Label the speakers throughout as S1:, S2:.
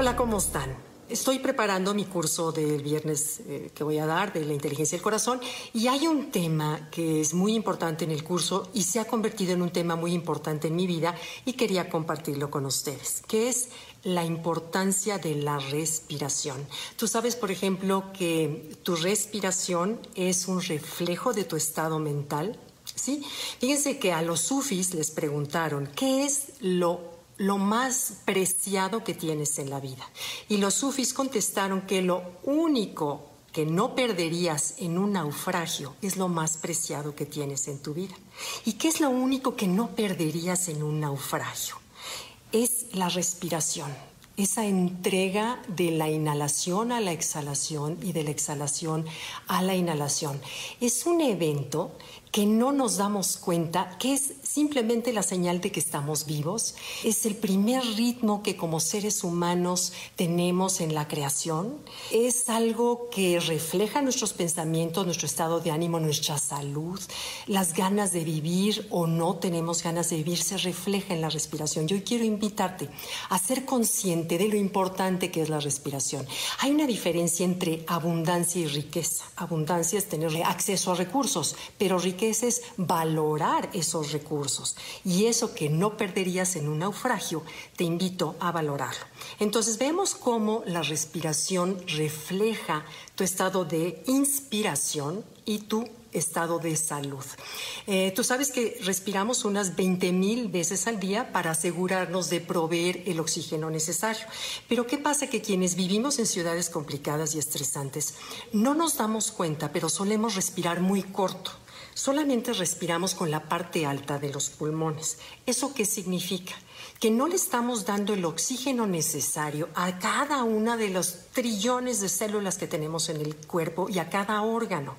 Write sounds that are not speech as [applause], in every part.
S1: Hola, ¿cómo están? Estoy preparando mi curso del viernes eh, que voy a dar de la inteligencia del corazón y hay un tema que es muy importante en el curso y se ha convertido en un tema muy importante en mi vida y quería compartirlo con ustedes, que es la importancia de la respiración. Tú sabes, por ejemplo, que tu respiración es un reflejo de tu estado mental. ¿Sí? Fíjense que a los sufis les preguntaron, ¿qué es lo lo más preciado que tienes en la vida. Y los sufis contestaron que lo único que no perderías en un naufragio es lo más preciado que tienes en tu vida. ¿Y qué es lo único que no perderías en un naufragio? Es la respiración, esa entrega de la inhalación a la exhalación y de la exhalación a la inhalación. Es un evento que no nos damos cuenta que es simplemente la señal de que estamos vivos. Es el primer ritmo que como seres humanos tenemos en la creación. Es algo que refleja nuestros pensamientos, nuestro estado de ánimo, nuestra salud. Las ganas de vivir o no tenemos ganas de vivir se refleja en la respiración. Yo quiero invitarte a ser consciente de lo importante que es la respiración. Hay una diferencia entre abundancia y riqueza. Abundancia es tener acceso a recursos, pero riqueza es valorar esos recursos. Y eso que no perderías en un naufragio, te invito a valorarlo. Entonces vemos cómo la respiración refleja tu estado de inspiración y tu estado de salud. Eh, tú sabes que respiramos unas 20 mil veces al día para asegurarnos de proveer el oxígeno necesario. Pero ¿qué pasa? Que quienes vivimos en ciudades complicadas y estresantes no nos damos cuenta, pero solemos respirar muy corto solamente respiramos con la parte alta de los pulmones. ¿Eso qué significa? Que no le estamos dando el oxígeno necesario a cada una de los trillones de células que tenemos en el cuerpo y a cada órgano.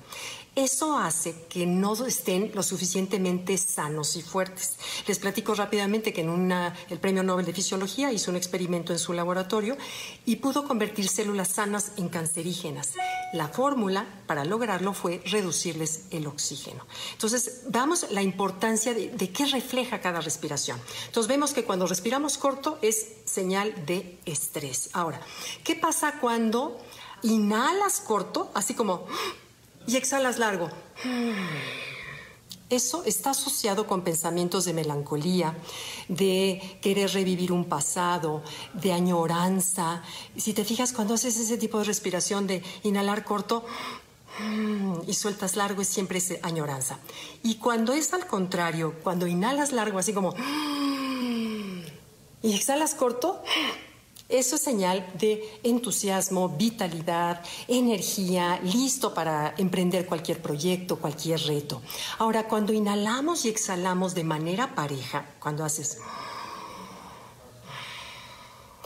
S1: Eso hace que no estén lo suficientemente sanos y fuertes. Les platico rápidamente que en el Premio Nobel de Fisiología hizo un experimento en su laboratorio y pudo convertir células sanas en cancerígenas. La fórmula para lograrlo fue reducirles el oxígeno. Entonces, damos la importancia de, de qué refleja cada respiración. Entonces, vemos que cuando respiramos corto es señal de estrés. Ahora, ¿qué pasa cuando inhalas corto, así como y exhalas largo. [sighs] Eso está asociado con pensamientos de melancolía, de querer revivir un pasado, de añoranza. Si te fijas, cuando haces ese tipo de respiración de inhalar corto [sighs] y sueltas largo, es siempre esa añoranza. Y cuando es al contrario, cuando inhalas largo, así como [sighs] y exhalas corto, eso es señal de entusiasmo, vitalidad, energía, listo para emprender cualquier proyecto, cualquier reto. Ahora, cuando inhalamos y exhalamos de manera pareja, cuando haces...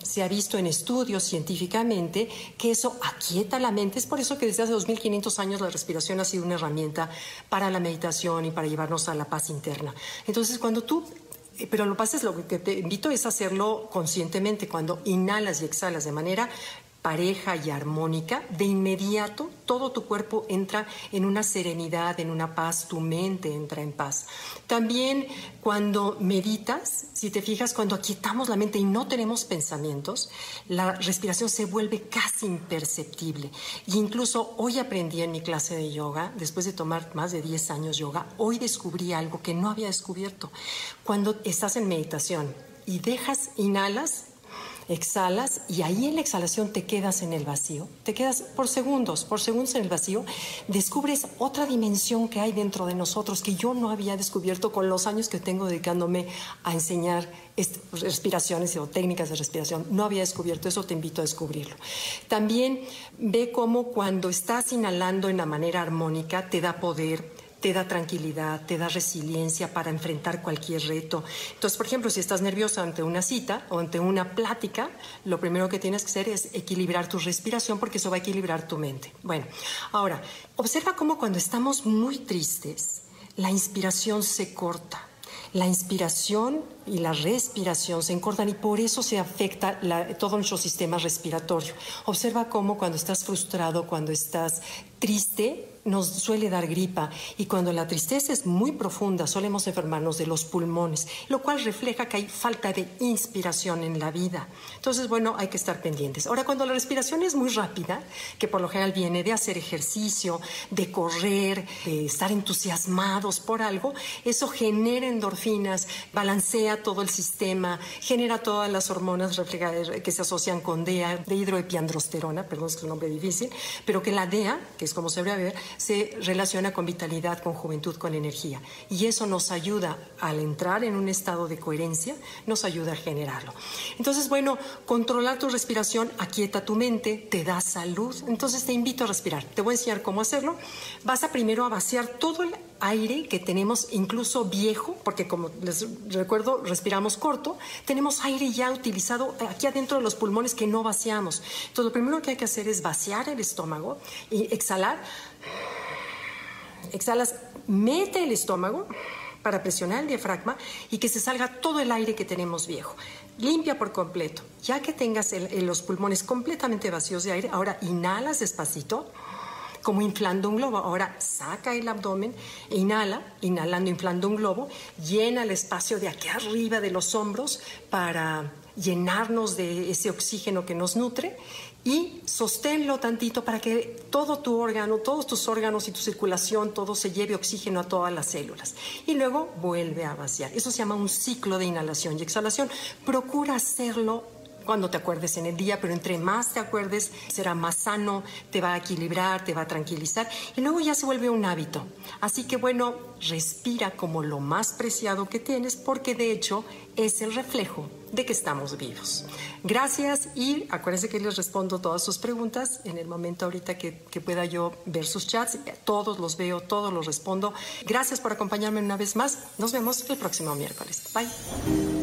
S1: Se ha visto en estudios científicamente que eso aquieta la mente. Es por eso que desde hace 2500 años la respiración ha sido una herramienta para la meditación y para llevarnos a la paz interna. Entonces, cuando tú pero lo que pasa es lo que te invito es hacerlo conscientemente. Cuando inhalas y exhalas de manera pareja y armónica, de inmediato todo tu cuerpo entra en una serenidad, en una paz, tu mente entra en paz. También cuando meditas, si te fijas, cuando aquietamos la mente y no tenemos pensamientos, la respiración se vuelve casi imperceptible. Y incluso hoy aprendí en mi clase de yoga, después de tomar más de 10 años yoga, hoy descubrí algo que no había descubierto. Cuando estás en meditación y dejas, inhalas, exhalas y ahí en la exhalación te quedas en el vacío, te quedas por segundos, por segundos en el vacío, descubres otra dimensión que hay dentro de nosotros que yo no había descubierto con los años que tengo dedicándome a enseñar respiraciones o técnicas de respiración. No había descubierto eso, te invito a descubrirlo. También ve cómo cuando estás inhalando en la manera armónica te da poder, te da tranquilidad, te da resiliencia para enfrentar cualquier reto. Entonces, por ejemplo, si estás nervioso ante una cita o ante una plática, lo primero que tienes que hacer es equilibrar tu respiración porque eso va a equilibrar tu mente. Bueno, ahora, observa cómo cuando estamos muy tristes, la inspiración se corta. La inspiración y la respiración se encortan y por eso se afecta todo nuestro sistema respiratorio. Observa cómo cuando estás frustrado, cuando estás triste, nos suele dar gripa y cuando la tristeza es muy profunda solemos enfermarnos de los pulmones, lo cual refleja que hay falta de inspiración en la vida. Entonces, bueno, hay que estar pendientes. Ahora, cuando la respiración es muy rápida, que por lo general viene de hacer ejercicio, de correr, de estar entusiasmados por algo, eso genera endorfinas, balancea todo el sistema, genera todas las hormonas que se asocian con DEA, de hidroepiandrosterona, perdón, es un nombre difícil, pero que la DEA, que es como se debería ver, se relaciona con vitalidad, con juventud, con energía. Y eso nos ayuda al entrar en un estado de coherencia, nos ayuda a generarlo. Entonces, bueno, controlar tu respiración aquieta tu mente, te da salud. Entonces te invito a respirar. Te voy a enseñar cómo hacerlo. Vas a primero a vaciar todo el aire que tenemos incluso viejo, porque como les recuerdo, respiramos corto, tenemos aire ya utilizado aquí adentro de los pulmones que no vaciamos. Entonces, lo primero que hay que hacer es vaciar el estómago y exhalar. Exhalas, mete el estómago para presionar el diafragma y que se salga todo el aire que tenemos viejo. Limpia por completo. Ya que tengas los pulmones completamente vacíos de aire, ahora inhalas despacito como inflando un globo. Ahora saca el abdomen, e inhala, inhalando, inflando un globo, llena el espacio de aquí arriba de los hombros para llenarnos de ese oxígeno que nos nutre y sosténlo tantito para que todo tu órgano, todos tus órganos y tu circulación, todo se lleve oxígeno a todas las células. Y luego vuelve a vaciar. Eso se llama un ciclo de inhalación y exhalación. Procura hacerlo cuando te acuerdes en el día, pero entre más te acuerdes, será más sano, te va a equilibrar, te va a tranquilizar y luego ya se vuelve un hábito. Así que bueno, respira como lo más preciado que tienes porque de hecho es el reflejo de que estamos vivos. Gracias y acuérdense que les respondo todas sus preguntas en el momento ahorita que, que, pueda yo ver sus chats. Todos los veo, todos los respondo. Gracias por acompañarme una vez más. Nos vemos el próximo miércoles. Bye.